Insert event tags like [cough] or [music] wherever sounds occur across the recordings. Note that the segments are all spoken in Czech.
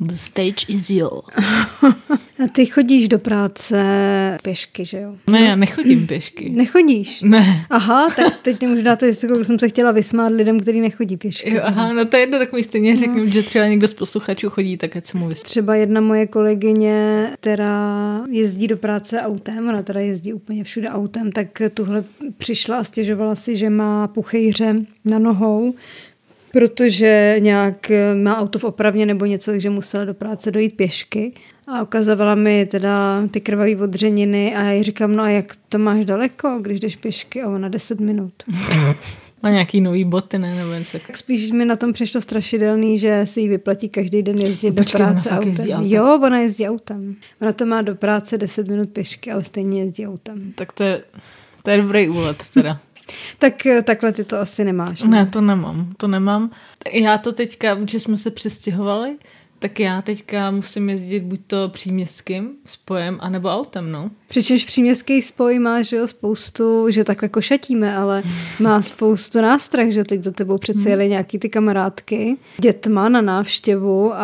The stage is yours. [laughs] A ty chodíš do práce pěšky, že jo? Ne, já nechodím pěšky. [clears throat] Nechodíš? Ne. Aha, tak teď mi možná to, jestli jsem se chtěla vysmát lidem, kteří nechodí pěšky. Jo, aha, no to je jedno, tak mi stejně řeknu, že třeba někdo z posluchačů chodí, tak ať se mu vysmát. Třeba jedna moje kolegyně, která jezdí do práce autem, ona teda jezdí úplně všude autem, tak tuhle přišla a stěžovala si, že má puchejře na nohou, protože nějak má auto v opravně nebo něco, takže musela do práce dojít pěšky. A ukazovala mi teda ty krvavé odřeniny a já jí říkám, no a jak to máš daleko, když jdeš pěšky? A ona 10 minut. [laughs] Má nějaký nový boty, ne? Nebo něco. Tak spíš mi na tom přišlo strašidelný, že si jí vyplatí každý den jezdit No počkej, do ona práce fakt autem. autem? Jo, ona jezdí autem. Ona to má do práce 10 minut pěšky, ale stejně jezdí autem. Tak to je, to je dobrý úlet teda. [laughs] Tak eh, takhle ty to asi nemáš. Ne, to nemám, to nemám. Já to teďka, že jsme se přestěhovali, tak já teďka musím jezdit buď to příměstským spojem, anebo autem, no. Přičemž příměstský spoj má, že jo, spoustu, že takhle košatíme, ale má spoustu nástrah, že teď za tebou přece jeli nějaký ty kamarádky, dětma na návštěvu a,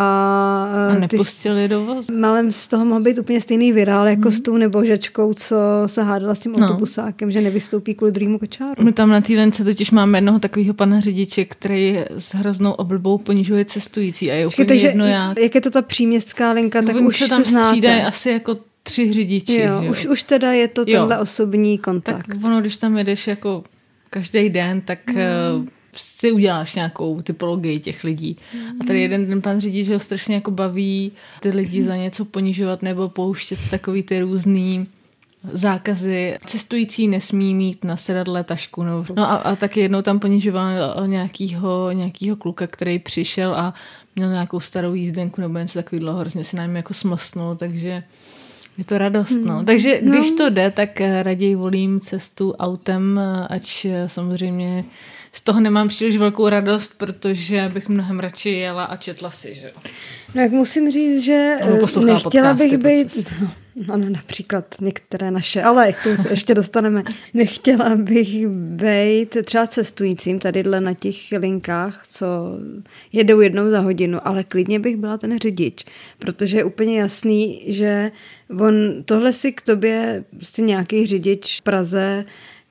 A ty nepustili do vozu. Malem z toho mohl být úplně stejný virál jako s tou nebožačkou, co se hádala s tím No. autobusákem, že nevystoupí kvůli druhému kočáru. My tam na té lence totiž máme jednoho takového pana řidiče, který s hroznou oblbou ponižuje cestující a je úplně takže jedno já. jak je to ta příměstská linka, tak Oni už se se tam střídají znáte. asi jako tři řidiči. Jo, jo? už, už teda je to Jo. tenhle osobní kontakt. Tak ono, když tam jedeš jako každý den, tak mm. si uděláš nějakou typologii těch lidí. A tady jeden ten pan řidič, že ho strašně jako baví ty lidi za něco ponižovat nebo pouštět takový ty různý zákazy. Cestující nesmí mít na sedadle tašku. No, no a, a taky jednou tam ponižoval nějakýho, nějakýho kluka, který přišel a měl nějakou starou jízdenku nebo něco takového, hrozně se nám jako smlsnul, takže je to radost, no. Takže když to jde, tak eh, raději volím cestu autem, eh, ač eh, samozřejmě z toho nemám příliš velkou radost, protože bych mnohem radši jela a četla si, že. No jak musím říct, že eh, nechtěla podcasty bych být, [laughs] no, ano, například některé naše, ale k tomu se ještě dostaneme. [laughs] Nechtěla bych být třeba cestujícím tadyhle na těch linkách, co jedou jednou za hodinu, ale klidně bych byla ten řidič, protože je úplně jasný, že on tohle si k tobě prostě nějaký řidič v Praze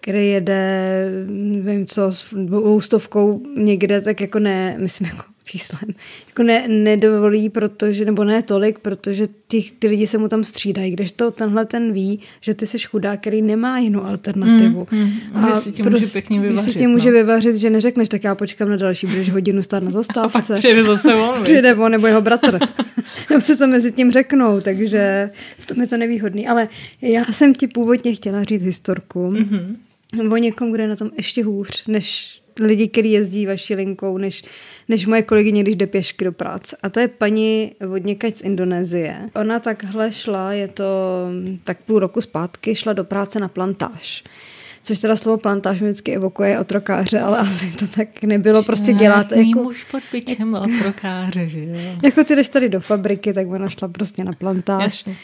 který jede, nevím co, s dvoustovkou někde, tak jako ne, myslím jako číslem, jako ne, nedovolí, protože, nebo ne tolik, protože ty, ty lidi se mu tam střídají, kdežto tenhle ten ví, že ty jsi chudák, který nemá jinou alternativu. Mm, mm. Že si tě může pěkně že si vyvařit, tě může no. vyvařit, že neřekneš, tak já počkám na další, budeš hodinu stát na [laughs] zastávce. Přijde zase on? Přijde on nebo jeho bratr. [laughs] nebo se to mezi tím řeknou, takže v tom je to nevýhodný. Ale já jsem ti původně chtěla říct historku mm-hmm. O někom, kdo je na tom ještě hůř, než lidi, kteří jezdí vaší linkou, než, než moje kolegyně, když jde pěšky do práce. A to je paní od někať z Indonésie. Ona takhle šla, je to tak půl roku zpátky, šla do práce na plantáž. Což teda slovo plantáž mi vždycky evokuje otrokáře, ale [laughs] asi to tak nebylo. Prostě dělat Nějaký jako... muž pod pičem otrokáře, že jo. [laughs] Jako ty jdeš tady do fabriky, tak ona šla prostě na plantáž. Jasně.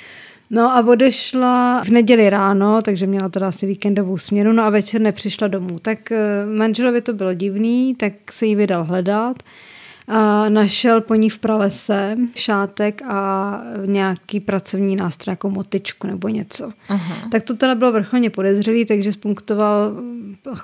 No a odešla v neděli ráno, takže měla teda asi víkendovou směnu, no a večer nepřišla domů. Tak eh, manželovi to bylo divný, tak se jí vydal hledat. A našel po ní v pralese šátek a nějaký pracovní nástroj, jako motičku nebo něco. Aha. Tak to teda bylo vrcholně podezřelý, takže spunktoval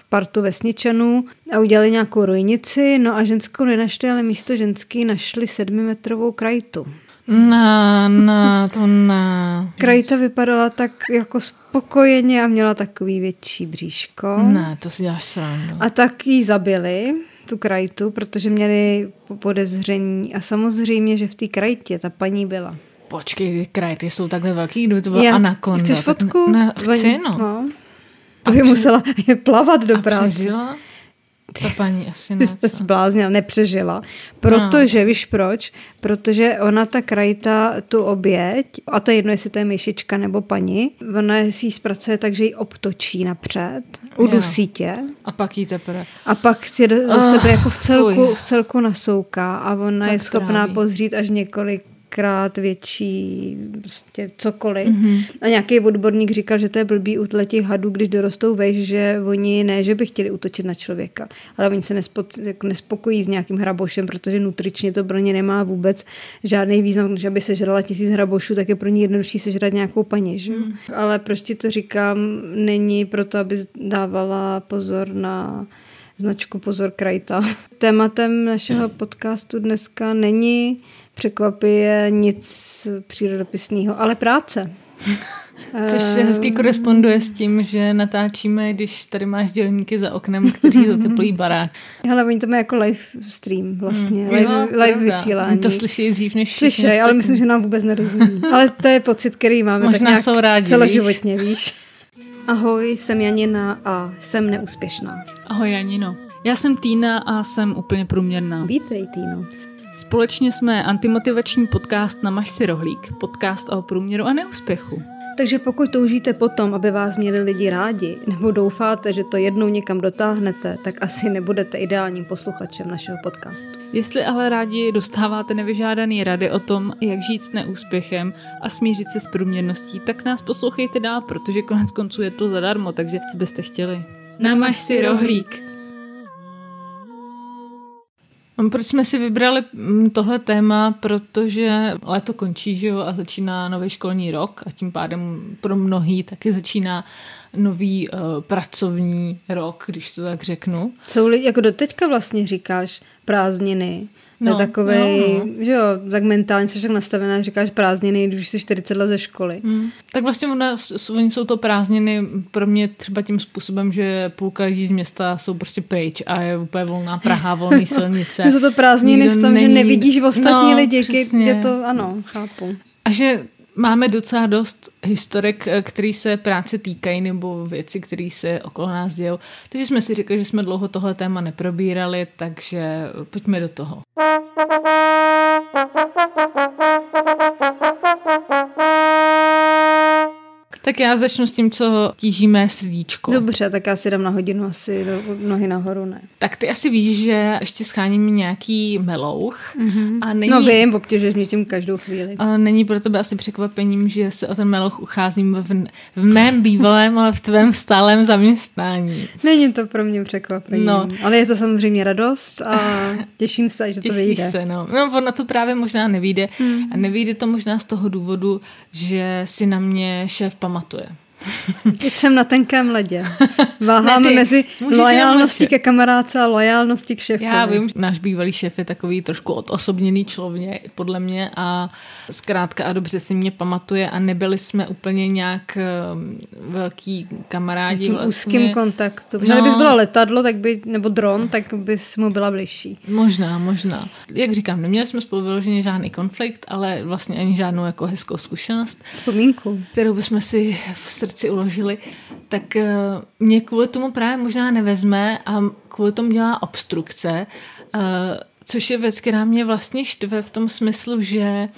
partu vesničanů a udělali nějakou rojnici, no a ženskou nenašli, ale místo ženský našli sedmimetrovou krajtu. Na, na, to na... Krajta vypadala tak jako spokojeně a měla takový větší bříško. Ne, to si děláš srandu. A tak ji zabili, tu krajtu, protože měli po- podezření. A samozřejmě, že v té krajtě ta paní byla. Počkej, ty krajty jsou takhle velký, kdyby to byla Já- anakonda. Chceš tak fotku? Ne, chci, no. no. To by musela je [laughs] plavat do A práce. přežila? Ta paní asi ne. Co? [laughs] zbláznila, nepřežila. Protože, no. víš proč? Protože ona ta krajta, tu oběť, a to je jedno, jestli to je myšička nebo paní, ona si ji zpracuje tak, že ji obtočí napřed, udusí tě A pak jí teprve. a pak si do, Ah, sebe jako v celku, fuj. v celku nasouká a ona Pak je schopná pozřít až několik desetkrát větší prostě cokoliv. Mm-hmm. A nějaký odborník říkal, že to je blbý u těch hadů, když dorostou vejš, že oni ne, že by chtěli útočit na člověka, ale oni se nespo, jako nespokojí s nějakým hrabošem, protože nutričně to pro ně nemá vůbec žádný význam, když aby sežrala tisíc hrabošů, tak je pro ně jednodušší sežrat nějakou paní. Že? Mm. Ale prostě to říkám, není proto, aby dávala pozor na značku Pozor Krajta. [laughs] Tématem našeho podcastu dneska není překvapuje nic přírodopisného, ale práce. [laughs] Což hezky koresponduje s tím, že natáčíme, když tady máš dělníky za oknem, kteří zateplují barák. [laughs] Ale oni to mají jako live stream vlastně, mm, live, jo, live vysílání. To slyší dřív než Slyšej, ale myslím, že nám vůbec nerozumí. [laughs] ale to je pocit, který máme Možná tak nějak jsou rádi, celoživotně, víš. víš. Ahoj, jsem Janina a jsem neúspěšná. Ahoj Janino. Já jsem Týna a jsem úplně průměrná. Vítej Týno. Společně jsme antimotivační podcast Namaž si rohlík, podcast o průměru a neúspěchu. Takže pokud toužíte potom, aby vás měli lidi rádi, nebo doufáte, že to jednou někam dotáhnete, tak asi nebudete ideálním posluchačem našeho podcastu. Jestli ale rádi dostáváte nevyžádaný rady o tom, jak žít s neúspěchem a smířit se s průměrností, tak nás poslouchejte dál, protože konec konců je to zadarmo, takže co byste chtěli. Namaž si rohlík. Proč jsme si vybrali mm, tohle téma? Protože léto končí že jo, a začíná nový školní rok a tím pádem pro mnohý taky začíná nový uh, pracovní rok, když to tak řeknu. Lidi, jako doteďka vlastně říkáš prázdniny, No, je takový, no, no. že jo, tak mentálně jsi tak nastavená, říkáš prázdniny, když jsi 40 let ze školy. Hmm. Tak vlastně ona, oni jsou to prázdniny pro mě třeba tím způsobem, že půlka lidí z města jsou prostě pryč a je úplně volná Praha, [laughs] volný silnice. jsou to prázdniny Nikdo v tom, není... že nevidíš v ostatní no, lidi, přesně. je to, ano, chápu. A že máme docela dost historek, který se práce týkají, nebo věci, které se okolo nás dějou. Takže jsme si řekli, že jsme dlouho tohle téma neprobírali, takže pojďme do toho. Tak já začnu s tím, co tížíme srdíčko. Dobře, tak já si dám na hodinu asi do nohy nahoru, ne? Tak ty asi víš, že ještě scháním nějaký melouch. Mm-hmm. A není, no vím, obtěžuješ mě tím každou chvíli. A není pro tebe asi překvapením, že se o ten melouch ucházím v, v mém bývalém, ale v tvém stálem zaměstnání. Není to pro mě překvapení, no. ale je to samozřejmě radost a [laughs] těším se, že to Těšíš vyjde. se, no. No, ono to právě možná nevíde. Hmm. A nevíde to možná z toho důvodu, že si na mě šéf pamatuje. matter. [laughs] Teď jsem na tenkém ledě. Váháme ne, mezi lojálností ke kamarádce a lojálností k šéfovi. Já vím, že náš bývalý šéf je takový trošku odosobněný člověk, podle mě, a zkrátka a dobře si mě pamatuje a nebyli jsme úplně nějak um, velký kamarádi. V vlastně. úzkým kontaktu. Protože no, kdybys bylo letadlo tak by, nebo dron, tak bys mu byla blížší. Možná, možná. Jak říkám, neměli jsme spolu vyloženě žádný konflikt, ale vlastně ani žádnou jako hezkou zkušenost. Vzpomínku. Kterou bychom si v srdci uložili, tak eh, mě kvůli tomu právě možná nevezme a kvůli tomu dělá obstrukce, eh, což je věc, která mě vlastně štve v tom smyslu, že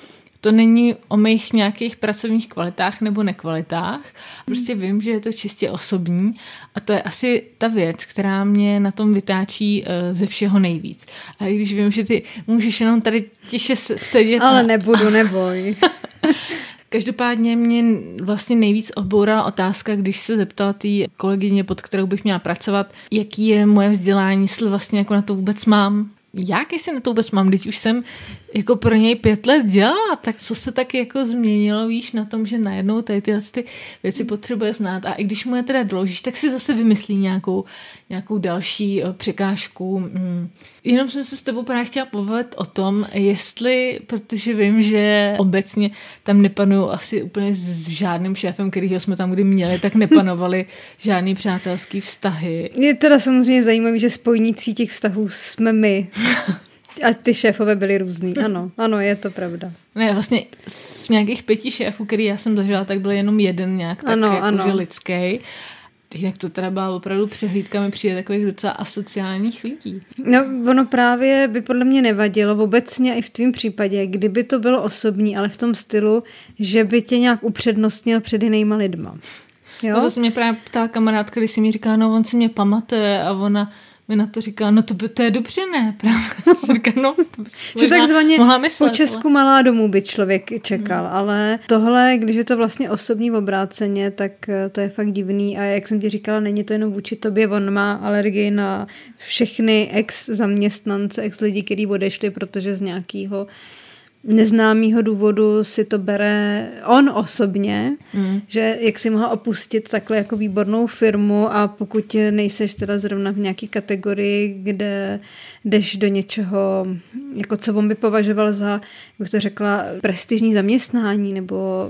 to není o mých nějakých pracovních kvalitách nebo nekvalitách. Prostě vím, že je to čistě osobní a to je asi ta věc, která mě na tom vytáčí uh, ze všeho nejvíc. A i když vím, že ty můžeš jenom tady tiše sedět. Ale a... nebudu, neboj. [laughs] Každopádně mě vlastně nejvíc obourala otázka, když se zeptala té kolegyně, pod kterou bych měla pracovat, jaký je moje vzdělání, jestli vlastně jako na to vůbec mám. Jak jestli na to vůbec mám, když už jsem jako pro něj pět let dělala, tak co se taky jako změnilo, víš, na tom, že najednou tady tyhle ty věci potřebuje znát a i když mu je teda dloužíš, tak si zase vymyslí nějakou, nějakou další eh, překážku. Mm. Jenom jsem se s tebou právě chtěla povědět o tom, jestli, protože vím, že obecně tam nepanují asi úplně s žádným šéfem, kterýho jsme tam kdy měli, tak nepanovaly [laughs] žádný přátelský vztahy. Je teda samozřejmě zajímavé, že spojnicí těch vztahů jsme my. [laughs] A ty šéfové byly různý, ano, ano, je to pravda. Ne, vlastně z nějakých pěti šéfů, který já jsem zažila, tak byl jenom jeden nějak tak ano, jako, ano. že lidský. Jak to teda byla opravdu přehlídka, mi přijde takových docela asociálních lidí. No, ono právě by podle mě nevadilo, obecně i v tvém případě, kdyby to bylo osobní, ale v tom stylu, že by tě nějak upřednostnil před jinýma lidma. Jo? No to se mě právě ptá kamarádka, když si mi říká, no on si mě pamatuje a ona mi na to říkala, no to, by, to je dobře, ne? [laughs] Právě. Říká, no, to že takzvaně myslet, po Česku ale... malá domů by člověk čekal, hmm. ale tohle, když je to vlastně osobní obráceně, tak eh, to je fakt divný a jak jsem ti říkala, není to jenom vůči tobě, on má alergii na všechny ex zaměstnance, ex lidi, kteří odešli, protože z nějakého neznámého důvodu si to bere on osobně, mm. že jak si mohla opustit takhle jako výbornou firmu a pokud nejseš teda zrovna v nějaké kategorii, kde jdeš do něčeho, jako co on by považoval za, jak to řekla, prestižní zaměstnání nebo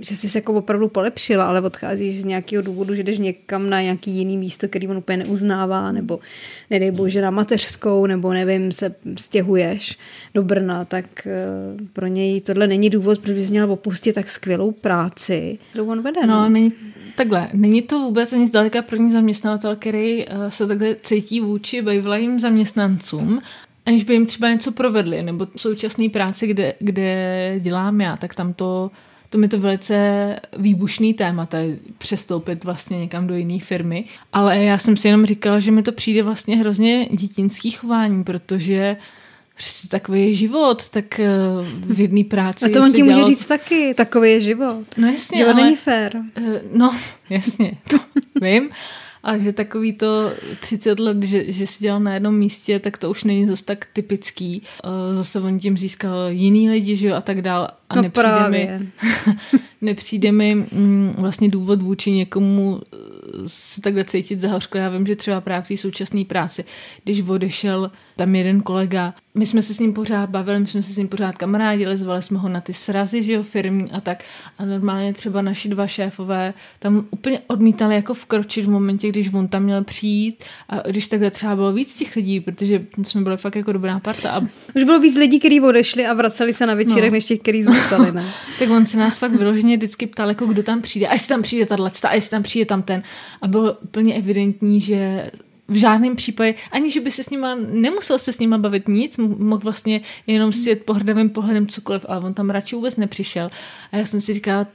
že jsi se jako opravdu polepšila, ale odcházíš z nějakého důvodu, že jdeš někam na nějaký jiný místo, který on úplně neuznává, nebo nedej bože na mateřskou, nebo nevím, se stěhuješ do Brna, tak uh, pro něj tohle není důvod, proč bys měla opustit tak skvělou práci, kterou on vede. No, no není, takhle, není to vůbec ani zdaleka pro ní zaměstnavatel, který uh, se takhle cítí vůči bývalým zaměstnancům, aniž by jim třeba něco provedli, nebo současné práci, kde, kde dělám já, tak tam to to mi to velice výbušný téma, tady přestoupit vlastně někam do jiné firmy. Ale já jsem si jenom říkala, že mi to přijde vlastně hrozně dětinský chování, protože Prostě takový je život, tak eh, v jedné práci... A to on ti dělal... může říct taky, takový je život. No jasně, Život ale... není fér. Eh, no, [laughs] jasně, to vím. A že takový to 30 let, že, že si dělal na jednom místě, tak to už není zase tak typický. Eh, zase on tím získal jiný lidi, že jo, a tak dál. A no nepřijde právě. mi, [laughs] nepřijde mi mm, vlastně důvod vůči někomu eh, se takhle cítit zahořkle. Já vím, že třeba právě v té současné práci, když odešel tam jeden kolega, my jsme se s ním pořád bavili, my jsme se s ním pořád kamarádili, zvali jsme ho na ty srazy, že jo, firmní a tak. A normálně třeba naši dva šéfové tam úplně odmítali jako vkročit v momentě, když on tam měl přijít a když takhle třeba bylo víc těch lidí, protože jsme byli fakt jako dobrá parta. A... [laughs] Už bylo víc lidí, kteří odešli a vraceli se na večírek, no. než těch, kteří zůstali, ne? [laughs] tak on se nás fakt vyloženě vždycky ptal, jako kdo tam přijde, a jestli tam přijde tahle, a jestli tam přijde tam ten. A bylo úplně evidentní, že v žádném případě, ani že by se s nima, nemusel se s nima bavit nic, mohl vlastně jenom si pohrdavým pohledem cokoliv, ale on tam radši vůbec nepřišel. A já jsem si říkala,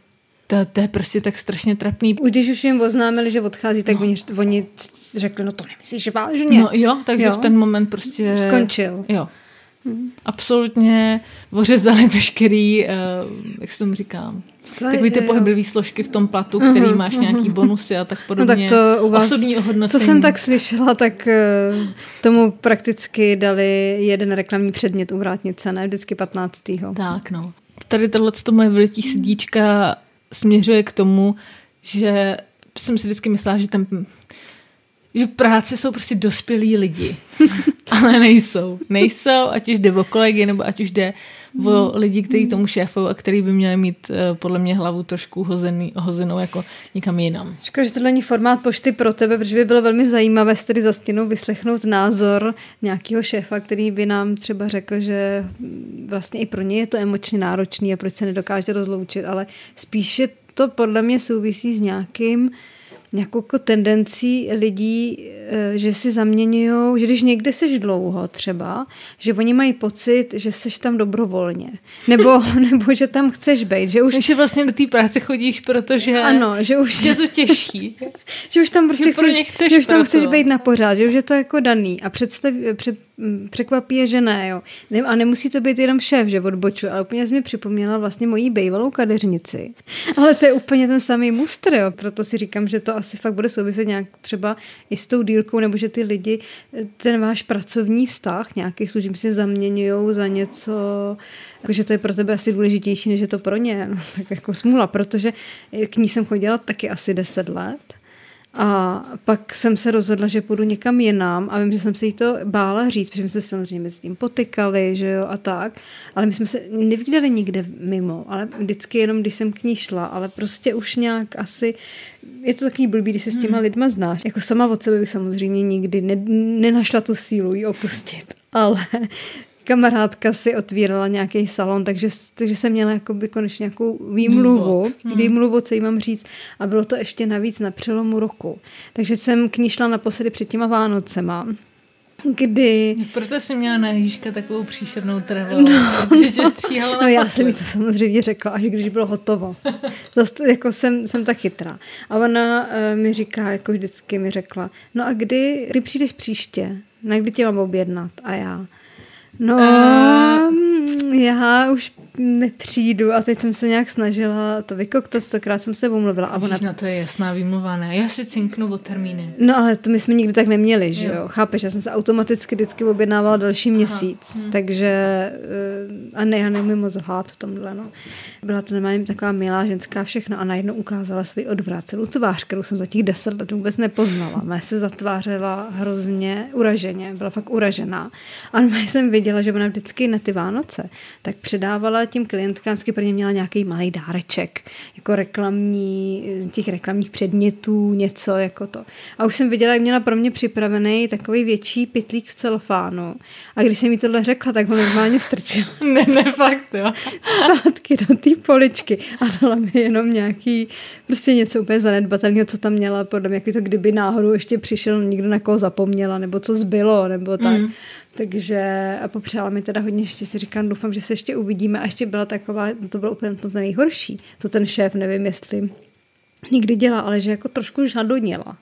to, to je prostě tak strašně trapný. Už když už jim oznámili, že odchází, tak no. oni, oni řekli, no to nemyslíš vážně. No jo, takže jo. v ten moment prostě... Skončil. Jo. Hmm. Absolutně ořezali [laughs] veškerý, uh, jak se tomu říkám, Takový ty pohyblivé složky v tom platu, který uh-huh, máš uh-huh. nějaký bonusy a tak podobně. No tak to u vás, Osobní ohodnocení. Co jsem tak slyšela, tak uh, tomu prakticky dali jeden reklamní předmět u vrátnice, ne? Vždycky 15. Tak no. Tady tohle moje vylití sedíčka směřuje k tomu, že jsem si vždycky myslela, že ten že práce jsou prostě dospělí lidi. [laughs] Ale nejsou. Nejsou, ať už jde o kolegy, nebo ať už jde o lidi, kteří tomu šéfou a který by měli mít uh, podle mě hlavu trošku hozený, hozenou jako někam jinam. Škoda, že tohle není formát pošty pro tebe, protože by bylo velmi zajímavé tedy za stěnou vyslechnout názor nějakého šéfa, který by nám třeba řekl, že vlastně i pro ně je to emočně náročný a proč se nedokáže rozloučit, ale spíše to podle mě souvisí s nějakým nějakou jako tendencí lidí, eh, že si zaměňují, že když někde seš dlouho třeba, že oni mají pocit, že seš tam dobrovolně. Nebo, [laughs] nebo že tam chceš být. Že už... Takže vlastně do té práce chodíš, protože ano, že už je to těžší. [laughs] že už tam prostě že chceš, chceš, že už tam chceš být na pořád, že už je to jako daný. A představ, před, překvapí je, že ne, jo. A nemusí to být jenom šéf, že odbočuje, ale úplně jsi mi připomněla vlastně mojí bývalou kadeřnici. [laughs] Ale to je úplně ten samý mustr, jo. Proto si říkám, že to asi fakt bude souviset nějak třeba i s tou dílkou, nebo že ty lidi ten váš pracovní vztah nějakých služeb si zaměňují za něco, jakože to je pro tebe asi důležitější, než je to pro ně. [laughs] No, tak jako smůla, protože k ní jsem chodila taky asi deset let a pak jsem se rozhodla, že půjdu někam jinam a vím, že jsem se jí to bála říct, protože my jsme se samozřejmě s tím potykali, že jo, a tak. Ale my jsme se neviděli nikde mimo, ale vždycky jenom, když jsem k ní šla, ale prostě už nějak asi, je to takový blbý, když se s těma hmm. lidma znáš. Jako sama od sebe bych samozřejmě nikdy ne, nenašla tu sílu ji opustit, [laughs] ale kamarádka si otvírala nějaký salon, takže, takže jsem měla jakoby konečně nějakou výmluvu, hmm. výmluvu, co jí mám říct. A bylo to ještě navíc na přelomu roku. Takže jsem k ní šla naposledy před těma Vánocema. kdy... Proto jsem měla na Ježíška takovou příšernou travel, no, protože tě stříhala No já jsem mi to samozřejmě řekla, až když bylo hotovo. [laughs] Zase jako jsem, jsem tak chytrá. A ona uh, mi říká, jako vždycky mi řekla, no a kdy, kdy přijdeš příště? Na kdy tě mám objednat? A já, no... Uh já už nepřijdu a teď jsem se nějak snažila to vykoktat, stokrát jsem se omluvila. A ona... na to je jasná výmluva, ne? Já si cinknu o termíny. No ale to my jsme nikdy tak neměli, že jo? jo? Chápeš, já jsem se automaticky vždycky objednávala další Aha. měsíc, hmm. takže eh, a ne, já neumím moc lhát v tomhle, no. Byla to nemám taková milá ženská všechno a najednou ukázala svůj odvrácenou tvář, kterou jsem za těch deset let vůbec nepoznala. Mé se zatvářela hrozně uraženě, byla fakt uražená. A jsem viděla, že ona vždycky na ty Vánoce tak předávala tím klientkám, vždycky pro ně měla nějaký malý dáreček, jako reklamní, těch reklamních předmětů, něco jako to. A už jsem viděla, jak měla pro mě připravený takový větší pitlík v celofánu. A když jsem mi tohle řekla, tak ho normálně strčila. [laughs] ne, ne, fakt, jo. Zpátky do té poličky a dala mi jenom nějaký, prostě něco úplně zanedbatelného, co tam měla, podle mě, to kdyby náhodou ještě přišel někdo na koho zapomněla, nebo co zbylo, nebo tak. Mm. Takže a popřála mi teda hodně štěstí. Říkám, doufám, že se ještě uvidíme. A ještě byla taková, to bylo úplně to nejhorší. To ten šéf, nevím, jestli nikdy dělá, ale že jako trošku žadonila.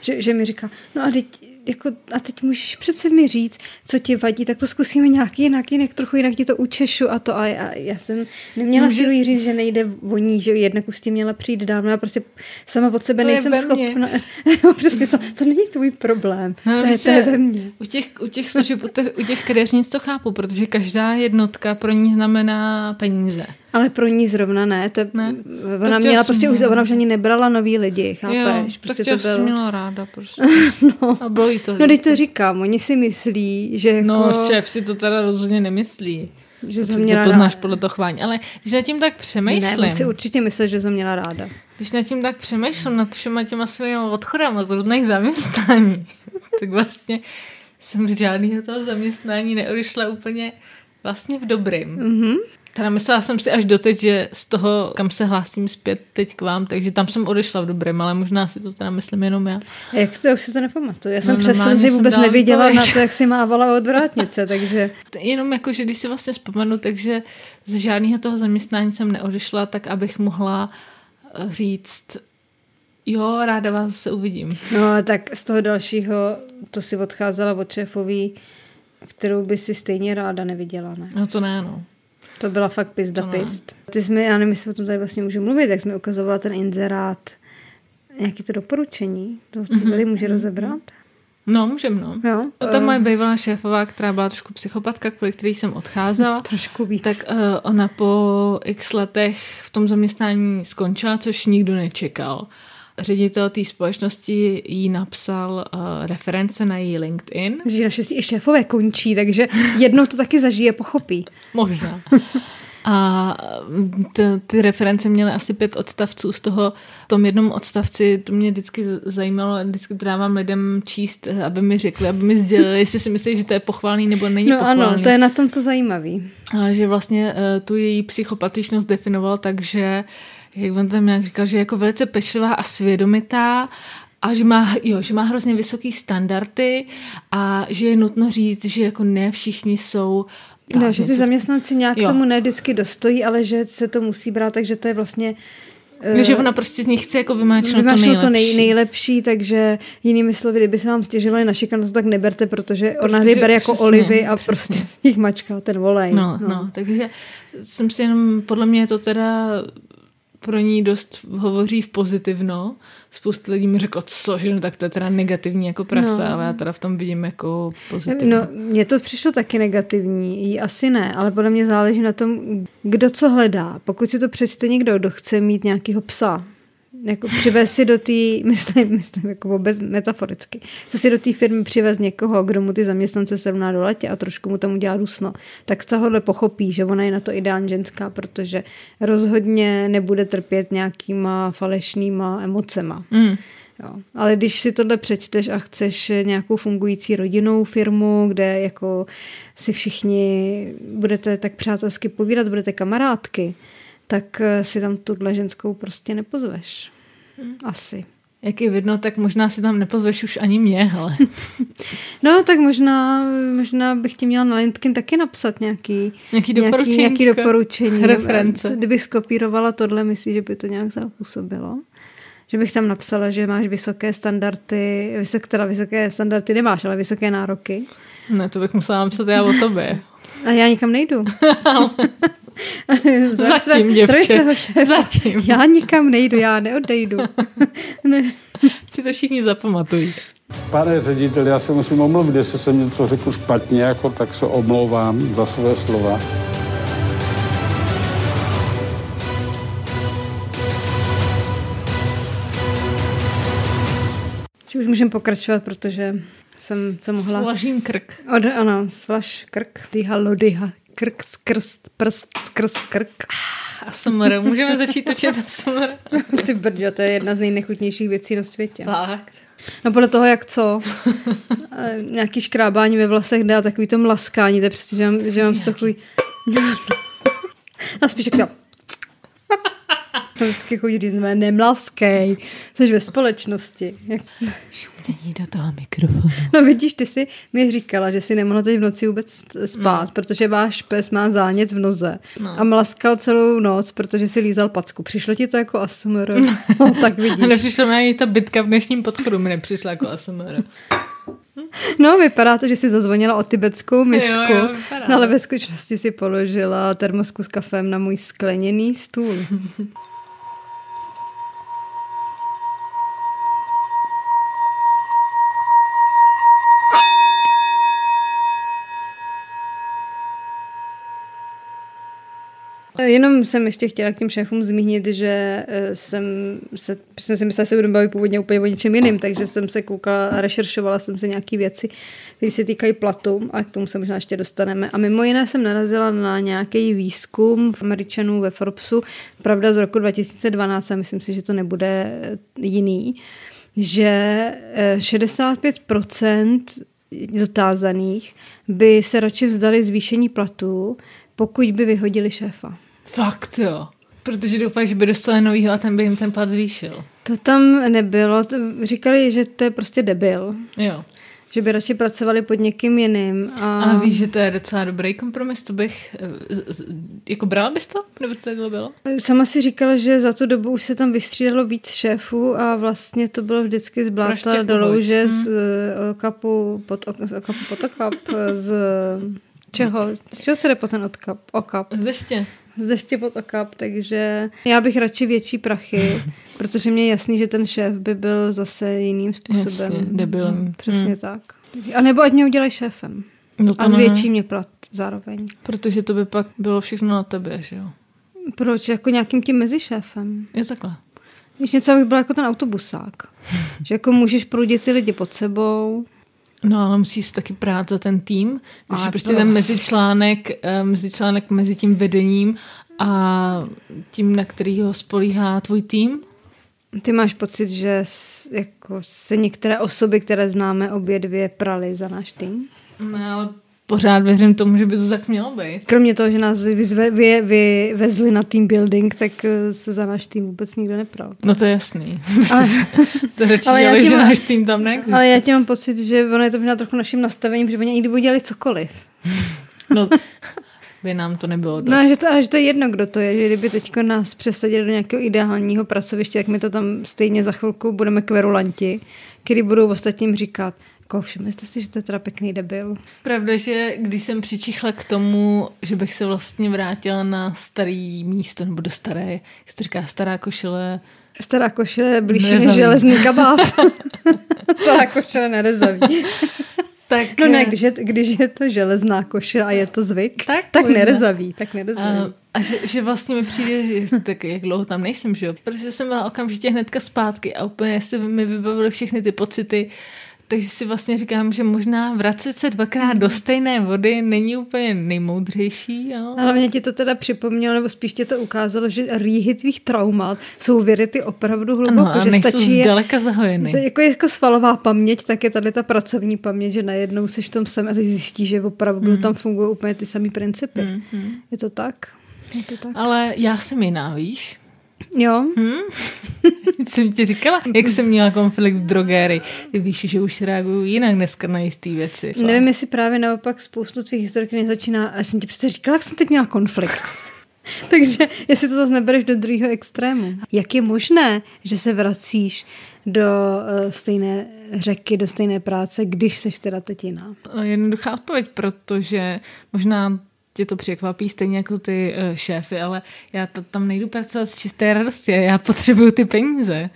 Že, že mi říká, no a teď, jako, a teď můžeš přece mi říct, co ti vadí, tak to zkusíme nějak jinak, jinak trochu jinak ti to učešu a to a já, já jsem neměla Může... sílu říct, že nejde o ní, že jednak už s tím měla přijít dávno, já prostě sama od sebe to nejsem schopna. [laughs] přesně to, to není tvůj problém, no, to, je, to je ve mně. U těch, u těch služeb, u těch, u těch kadeřnic to chápu, protože každá jednotka pro ní znamená peníze. Ale pro ní zrovna ne. To, ne? Ona měla prostě už, ona už ani nebrala nový lidi, chápeš? Jo, prostě tak to bylo... měla ráda prostě. [laughs] no. A bylo jí to No, teď to říkám, oni si myslí, že no, jako... No, šéf si to teda rozhodně nemyslí. Že jsem měla to poznáš podle toho chování. Ale když nad tím tak přemýšlím... Ne, si určitě myslel, že jsem měla ráda. Když nad tím tak přemýšlím, nad všema těma svými odchodama z různých zaměstnání, [laughs] tak vlastně jsem z žádného toho zaměstnání neodešla úplně vlastně v dobrým. Mm-hmm. Teda myslela jsem si až doteď, že z toho, kam se hlásím zpět teď k vám, takže tam jsem odešla v dobrém, ale možná si to teda myslím jenom já. Jak to, už si to nepamatuju. Já jsem no, přes slzy vůbec neviděla na to, jak si mávala odvrátnice, [laughs] takže... Jenom jako, že když si vlastně vzpomenu, takže z žádného toho zaměstnání jsem neodešla, tak abych mohla eh, říct, jo, ráda vás se uvidím. No, tak z toho dalšího, to si odcházela od šéfový, kterou by si stejně ráda neviděla, ne? No to ne, no. To byla fakt pizda pist. Ty jsme, já nevím, jestli o tom tady vlastně můžu mluvit, jak jsme ukazovala ten inzerát. Nějaký to doporučení? To, co tady může rozebrat? No, můžem, no. Jo, to uh, moje bývalá šéfová, která byla trošku psychopatka, kvůli který jsem odcházela. [laughs] trošku víc. Tak uh, ona po x letech v tom zaměstnání skončila, což nikdo nečekal ředitel té společnosti jí napsal uh, reference na její LinkedIn. Že naštěstí i šéfové končí, takže jednou to taky zažije, pochopí. Možná. A ty, ty reference měly asi pět odstavců, z toho v tom jednom odstavci, to mě vždycky zajímalo, vždycky to dávám lidem číst, aby mi řekli, aby mi sdělili, jestli si myslí, že to je pochválný nebo není no pochválný. ano, to je na tom to zajímavý. A že vlastně uh, tu její psychopatičnost definoval tak, že jak on tam nějak říkal, že je jako velice pečlivá a svědomitá a že má, jo, že má hrozně vysoký standardy a že je nutno říct, že jako ne všichni jsou No, že ty zaměstnanci nějak jo. tomu ne vždycky dostojí, ale že se to musí brát, takže to je vlastně No, že ona prostě z nich chce jako vymáčnout, to nejlepší. to nej, nejlepší, takže jinými slovy, kdyby se vám stěžovali na šikanu, tak neberte, protože, protože ona je bere jako přesně, olivy a přesně. prostě [laughs] z nich mačká ten volej. No, no. no, takže jsem si jenom, podle mě je to teda pro ní dost hovoří v pozitivno. Spousta lidí mi řeklo, co, že no, tak to je teda negativní jako prasa, no. ale já teda v tom vidím jako pozitivní. No, mně to přišlo taky negativní, jí asi ne, ale podle mě záleží na tom, kdo co hledá. Pokud si to přečte někdo, kdo chce mít nějakého psa, jako přivez si do té, [laughs] myslím, myslím jako vůbec metaforicky, chce si do té firmy přivez někoho, kdo mu ty zaměstnance srovná do letě a trošku mu tam udělá dusno, tak z tohohle pochopí, že ona je na to ideální ženská, protože rozhodně nebude trpět nějakýma falešnýma emocema. Mm. Jo. Ale když si tohle přečteš a chceš nějakou fungující rodinnou firmu, kde jako si všichni budete tak přátelsky povídat, budete kamarádky, tak si tam tuhle ženskou prostě nepozveš. Hmm. Asi. jak je vidno, tak možná si tam nepozveš už ani mě, ale. [laughs] No, tak možná, možná bych ti měla na LinkedIn taky napsat nějaký, nějaký doporučení. Nějaký doporučení reference. Kdybych skopírovala tohle, myslíš, že by to nějak zapůsobilo? Že bych tam napsala, že máš vysoké standardy, vysok, teda vysoké standardy nemáš, ale vysoké nároky. Ne, to bych musela napsat já o tobě. [laughs] A já nikam nejdu. [laughs] [laughs] Zatím, děvče. Zatím. Já nikam nejdu, já neodejdu. [laughs] ne. Si to všichni zapamatují. Pane ředitel, já se musím omluvit, jestli jsem něco řekl špatně, jako, tak se omlouvám za své slova. Už můžeme pokračovat, protože jsem se mohla... Svlažím krk. Od, ano, svlaž krk. Dýha, lodyha, krk, skrz, prst, skrz krk. A smr, můžeme začít točit smr. Ty brďo, to je jedna z nejnechutnějších věcí na světě. Fakt. No podle toho, jak co. Nějaký škrábání ve vlasech jde a takový to mlaskání, to je přesně, že mám, že mám takový... a spíš jak to... Vždycky chodí říct, ne, nemlaskej, jsi ve společnosti. Není do toho mikrofonu. No vidíš, ty jsi mi říkala, že si nemohla teď v noci vůbec spát, no. protože váš pes má zánět v noze no. a mlaskal celou noc, protože si lízal packu. Přišlo ti to jako ASMR? No, tak vidíš. A nepřišlo mi ani ta bitka v dnešním podchodu, mi nepřišla jako ASMR. No, vypadá to, že si zazvonila o tibetskou misku, jo, jo, no, ale ve skutečnosti si položila termosku s kafem na můj skleněný stůl. [laughs] Jenom jsem ještě chtěla k těm šéfům zmínit, že eh, jsem, se, jsem si myslela, že se budu bavit původně úplně o něčem jiným, takže jsem se koukala a rešeršovala jsem se nějaké věci, které se týkají platu a k tomu se možná ještě dostaneme. A mimo jiné jsem narazila na nějaký výzkum v Američanů ve Forbesu, pravda z roku 2012 a myslím si, že to nebude jiný, že 65% eh, zotázaných by se radši vzdali zvýšení platu, pokud by vyhodili šéfa. Fakt jo. Protože doufají, že by dostali novýho a ten by jim ten plat zvýšil. To tam nebylo. Říkali, že to je prostě debil. Jo. Že by radši pracovali pod někým jiným. A... Ale víš, že to je docela dobrý kompromis, to bych, eh, jako brala bys to? Nebo to takhle bylo? Sama si říkala, že za tu dobu už se tam vystřídalo víc šéfů a vlastně to bylo vždycky z bláta do louže, hmm. z eh, okapu pod, okapu pod okap, z čeho? Z čeho se jde po ten odkap, okap? Z deště z deště pod okap, takže já bych radši větší prachy, [laughs] protože mě je jasný, že ten šéf by byl zase jiným způsobem. Jasně, debil. Hmm, přesně hmm. tak. A nebo ať mě udělají šéfem. No to a zvětší mě plat zároveň. Protože to by pak bylo všechno na tebe, že jo? Proč? Jako nějakým tím mezišéfem. Je takhle. Víš, něco, abych byl jako ten autobusák. [laughs] že jako můžeš proudit ty lidi pod sebou, No ale musíš taky prát za ten tým, když prostě ten mezičlánek, eh, mezičlánek mezi tím vedením a tím, na kterýho spolíhá tvůj tým. Ty máš pocit, že jako se některé osoby, které známe, obě dvě prali za náš tým? No, ale pořád věřím tomu, že by to tak mělo být. Kromě toho, že nás vyzve, vy, vy, vezli na team building, tak eh, se za náš tým vůbec nikdo nepral. No to je jasný. [laughs] Ale, to radši ale dělali, že náš tým tam neexistuje. Ale já tě mám pocit, že ono je to možná trochu naším nastavením, že by dělali cokoliv. no, by nám to nebylo dost. No, že to, že to je jedno, kdo to je, že kdyby teď nás přesadili do nějakého ideálního pracoviště, jak my to tam stejně za chvilku budeme kverulanti, který budou ostatním říkat, jako všimli jste si, že to je teda pěkný debil. Pravda, že když jsem přičichla k tomu, že bych se vlastně vrátila na starý místo, nebo do staré, jak se to říká, stará košile. Stará košile blížší než železný [laughs] kabát. stará košile nerezaví. [laughs] Tak, no ne, když je, když je to železná koše a je to zvyk, tak, tak nerezaví, tak nerezaví. A, a že, že vlastně mi přijde, že tak jak dlouho tam nejsem, že jo? Protože jsem byla okamžitě hnedka zpátky a úplně se mi vybavily všechny ty pocity, takže si vlastně říkám, že možná vracet se dvakrát do stejné vody není úplně nejmoudřejší. Jo? Ale mě ti to teda připomnělo, nebo spíš tě to ukázalo, že rýhy tvých traumat jsou věryty opravdu hluboko. Ano, že stačí zdaleka zahojeny. Jako, jako svalová paměť, tak je tady ta pracovní paměť, že najednou seš v tom sem a zjistíš, že opravdu mm. tam fungují úplně ty samé principy. Mm. Je to tak? Je to tak? Ale já jsem jiná, víš? Jo. Hmm? [laughs] jsem ti říkala, jak jsem měla konflikt v drogéry. Ty víš, že už reaguju jinak dneska na jisté věci. Fakt. Nevím, jestli právě naopak spoustu tvých historek nezačíná, a já jsem ti přece říkala, jak jsem teď měla konflikt. [laughs] Takže jestli to zase nebereš do druhého extrému. Jak je možné, že se vracíš do uh, stejné řeky, do stejné práce, když seš teda teď jiná? Jednoduchá odpověď, protože možná tě to překvapí, stejně jako ty uh, šéfy, ale já to, tam nejdu pracovat z čisté radosti, já potřebuju ty peníze.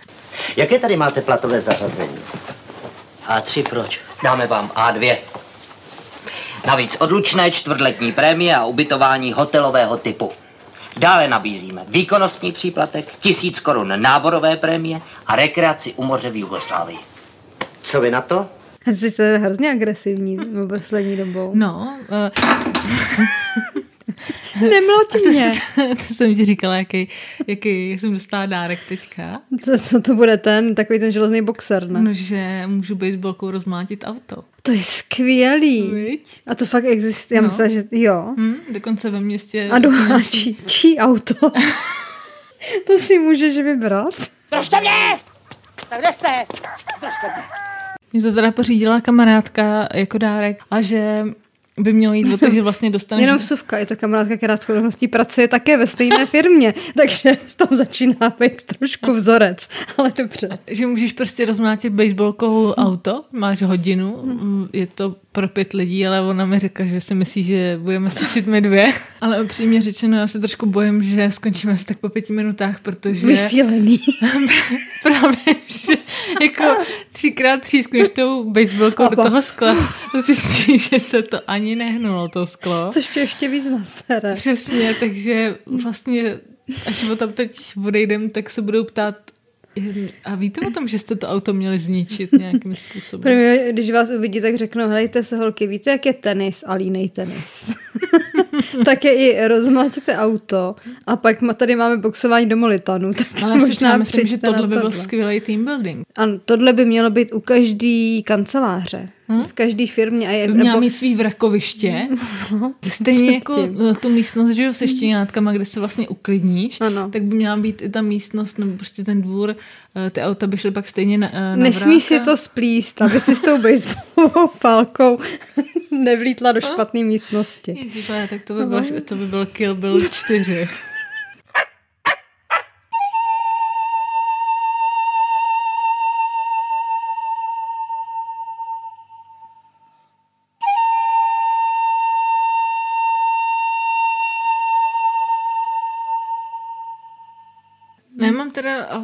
Jaké tady máte platové zařazení? A3 proč? Dáme vám A2. Navíc odlučné čtvrtletní prémie a ubytování hotelového typu. Dále nabízíme výkonnostní příplatek, tisíc korun náborové prémie a rekreaci u moře v Jugoslávii. Co vy na to? A jsi teda hrozně agresivní poslední dobou. No, [laughs] uh, Nemlati to, mě. [laughs] to jsem ti říkala, jaký, jaký jsem dostala dárek teďka. Co, co to bude ten, takový ten železný boxer, ne? No, že můžu baseballkou rozmlátit auto. To je skvělý. Viď? A to fakt existuje. Já No. myslím, že jo. Hm, dokonce ve městě... A do čí, čí auto? [laughs] to si můžeš vybrat. Držte mě! Tak kde jste? Držte mě. Mě to teda pořídila kamarádka jako dárek a že by mělo jít o to, že vlastně dostaneš... Jenom vsuvka, je to kamarádka, která s chodností pracuje také ve stejné firmě, [laughs] takže tam začíná být trošku vzorec, ale dobře. že můžeš prostě rozmlátit baseballkou auto, máš hodinu, mm, je to pro pět lidí, ale ona mi řekla, že si myslí, že budeme stačit my dvě. [laughs] Ale upřímně řečeno, já se trošku bojím, že skončíme asi tak po pěti minutách, protože Vysílený. [laughs] právě, že jako třikrát třískneš tou baseballkou do toho skla, zjistíš, že se to ani nehnulo, to sklo. Což tě ještě víc nasere. Přesně, takže vlastně, až o tam teď odejdem, tak se budou ptát, a víte o tom, že jste to auto měli zničit nějakým způsobem? Prvně, když vás uvidí, tak řeknou, helejte se holky, víte, jak je tenis a línej tenis. [laughs] tak je i rozmlátíte auto a pak tady máme boxování do molitanu. [laughs] Tak Ale možná myslím, že tohle by byl skvělý team building. Ano, tohle by mělo být u každé kanceláře. Hmm? V každé firmě. A je, měla mít svý vrakoviště, [laughs] stejně jako eh, tu místnost, že jo, se štěňátkama, kde se vlastně uklidníš, Ano. tak by měla být i ta místnost, nebo prostě ten dvůr, eh, ty auta by šly pak stejně na, eh, na Nesmí si to splíst, aby si s tou baseballovou [laughs] pálkou nevlítla do špatné místnosti. Ježišle, tak to by, byl, to by byl Kill Bill 4. [laughs]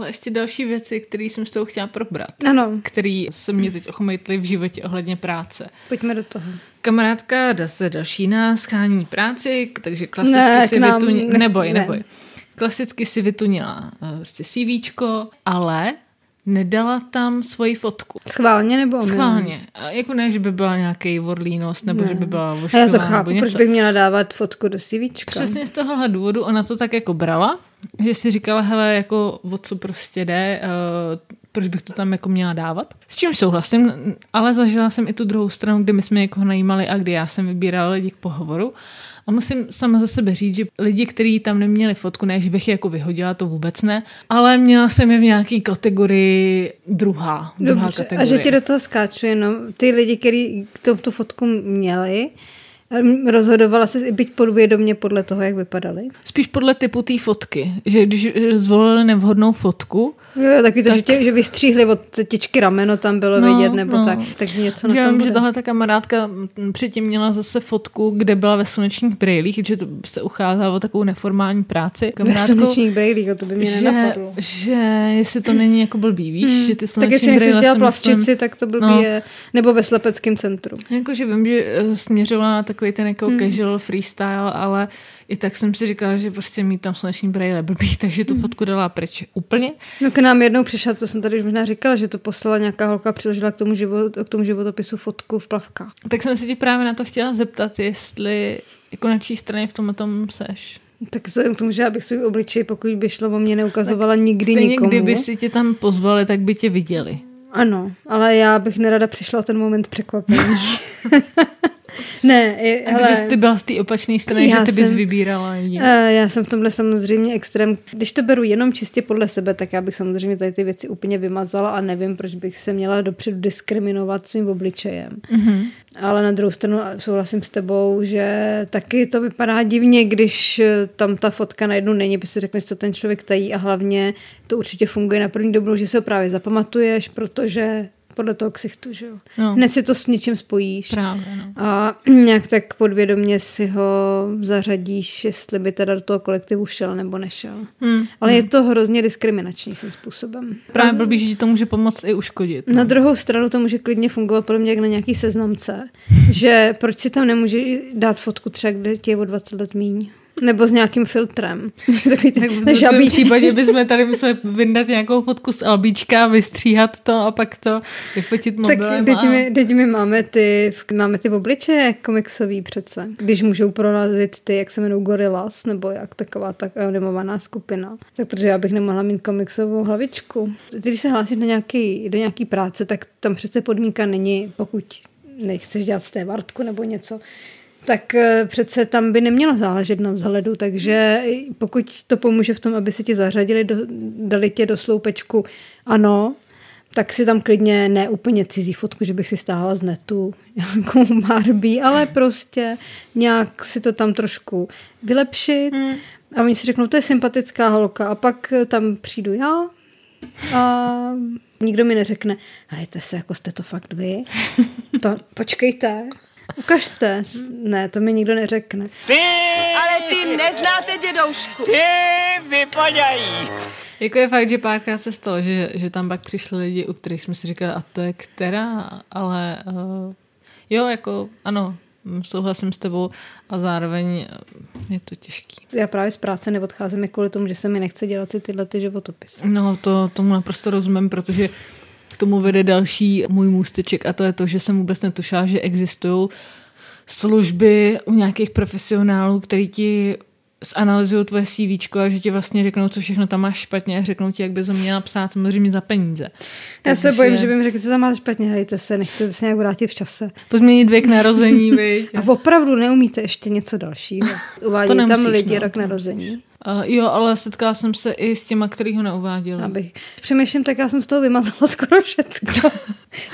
ale ještě další věci, které jsem s tou chtěla probrat. Ano, Který se mě teď ochomejtly v životě ohledně práce. pojďme do toho. Kamarádka dá se další na schání práci, takže klasicky Ne, si nám vytuně... nech- Neboj, ne. neboj. Klasicky si vytunila uh, prostě CVčko, ale nedala tam svoji fotku. Schválně nebo omylem? Schválně. A jako ne, že by byla nějaký vorlínost, nebo Ne. že by byla vošklivá, já to nebo chápu, něco. proč bych měla dávat fotku do CVčka. Přesně z tohohle důvodu ona to tak jako brala, že si říkala, hele, jako o co prostě jde, uh, proč bych to tam jako měla dávat. S čím souhlasím, ale zažila jsem i tu druhou stranu, kdy my jsme někoho najímali a kdy já jsem vybírala lidi k pohovoru. A musím sama za sebe říct, že lidi, kteří tam neměli fotku, ne, že bych je jako vyhodila, to vůbec ne, ale měla jsem je v nějaké kategorii druhá. druhá Dobře, kategorie. a že ti do toho skáču jenom ty lidi, kteří tu, tu fotku měli, rozhodovala se byť podvědomě podle toho, jak vypadali. Spíš podle typu té fotky, že když zvolili nevhodnou fotku, Jo, taky to, Tak- že, tě, že vystříhli od tetičky rameno, tam bylo No, vidět, nebo no. tak. Takže něco na tom vím, že tahle ta kamarádka předtím měla zase fotku, kde byla ve slunečních brýlích, že to se ucházela o takovou neformální práci. Ve Kamarádko, slunečních brejlích, a to by mě že, nenapadlo. že jestli to není jako blbý, víš, hmm. že ty Tak sluneční jestli nechceš brýle dělat si plavčici, myslím- tak to blbý No. je. Nebo ve slepeckém centru. Jakože vím, že eh, směřovala na takový ten jako hmm. casual freestyle, ale i tak jsem si říkala, že prostě mít tam sluneční brýle blbý, [laughs] takže tu Hmm. fotku dala pryč úplně. No k nám jednou přišla, co jsem tady už možná říkala, že to poslala nějaká holka přiložila k tomu, život, k tomu životopisu fotku v plavkách. Tak jsem se ti právě na to chtěla zeptat, jestli jako na čí straně v tomhle tom seš. Tak vzhledem k tomu, že já bych svůj obličej, pokud by šlo o mě, neukazovala nikdy Stejně nikomu. kdyby si tě tam pozvali, tak by tě viděli. Ano, ale já bych nerada přišla o ten moment překvapení. [laughs] Ne, je, A hele, ty byla z té opačné strany, Já že ty bys jsem- vybírala lidi. Eh, Já jsem v tomhle samozřejmě extrém. Když to beru jenom čistě podle sebe, tak já bych samozřejmě tady ty věci úplně vymazala a nevím, proč bych se měla dopředu diskriminovat svým obličejem. Mm-hmm. Ale na druhou stranu souhlasím s tebou, že taky to vypadá divně, když eh, tam ta fotka najednou není, protože si řekneš, co ten člověk tají a hlavně to určitě funguje na první dobrou, že se ho právě zapamatuješ, protože podle toho ksichtu, že jo. No. Hned si to s něčím spojíš. Právě, no. A nějak tak podvědomě si ho zařadíš, jestli by teda do toho kolektivu šel nebo nešel. Hmm. Ale je to hrozně diskriminační svým způsobem. Právě blbý, že ti to může pomoct i uškodit. Na druhou stranu to může klidně fungovat podobně jak na nějaký seznamce, [laughs] že proč si tam nemůže dát fotku třeba, kde ti je o 20 let míň. Nebo s nějakým filtrem. [laughs] Takový ty, Tak v tom případě [laughs] bychom tady museli vyndat nějakou fotku z albíčka, vystříhat to a pak to vyfotit Tak mobilem. teď a- my, teď my máme ty, máme ty obličeje komiksový přece. Když můžou prorazit ty, jak se jmenou Gorillaz, nebo jak taková tak animovaná skupina. Tak protože já bych nemohla mít komiksovou hlavičku. Když se hlásíš do nějaký, do nějaký práce, tak tam přece podmínka není, pokud nechceš dělat stévartku nebo něco, tak eh, přece tam by nemělo záležet na vzhledu, takže pokud to pomůže v tom, aby se ti zařadili, do, dali tě do sloupečku, ano, tak si tam klidně ne úplně cizí fotku, že bych si stáhla z netu [laughs] nějakou Barbie, ale prostě nějak si to tam trošku vylepšit Hmm. a oni si řeknou, to je sympatická holka a pak eh, tam přijdu já a nikdo mi neřekne, hejte se, jako jste to fakt vy. [laughs] To, počkejte, ukažte. Ne, to mi nikdo neřekne. Ty, Ale ty neznáte dědoušku. ty vypadají. Jako je fakt, že párkrát se stalo, že, že tam pak přišli lidi, u kterých jsme si říkali, a to je která, ale uh, jo, jako ano, souhlasím s tebou a zároveň uh, je to těžký. Já právě z práce neodcházím i kvůli tomu, že se mi nechce dělat si tyhle ty životopisy. No, to tomu naprosto rozumím, protože k tomu vede další můj můsteček a to je to, že jsem vůbec netušila, že existují služby u nějakých profesionálů, který ti zanalizují tvoje CV a že ti vlastně řeknou, co všechno tam máš špatně a řeknou ti, jak bys ho měla psát samozřejmě za peníze. Já se bojím, že by mi řekli, co tam máte špatně, hejte se, nechcete se nějak vrátit v čase. Pozměnit věk narození, [laughs] viď? A opravdu neumíte ještě něco dalšího. Uvádí tam nemusíš, lidi no, rok narození. Uh, jo, ale setkala jsem se i s těma, který ho neuváděli. Abych. Přemýšlím, tak já jsem z toho vymazala [laughs] skoro všecko.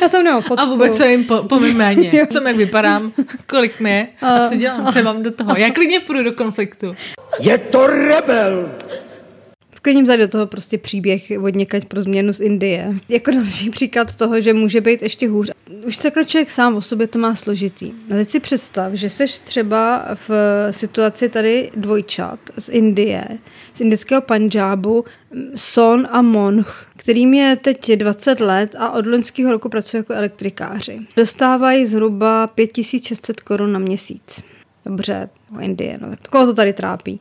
já tam nemám fotku. A vůbec se jim po, po jméně. V tom, jak vypadám, kolik je a co dělám, co mám do toho. Já klidně půjdu do konfliktu. Je to rebel. Vklidím tady do toho prostě příběh od někať pro změnu z Indie. Jako další příklad toho, že může být ještě hůř. Už takhle člověk sám o sobě to má složitý. A teď si představ, že seš třeba v situaci tady dvojčat z Indie, z indického Punjabu, Son a Monch, kterým je teď 20 let a od loňského roku pracují jako elektrikáři. Dostávají zhruba 5600 korun na měsíc. Dobře, o Indie, no tak koho to tady trápí.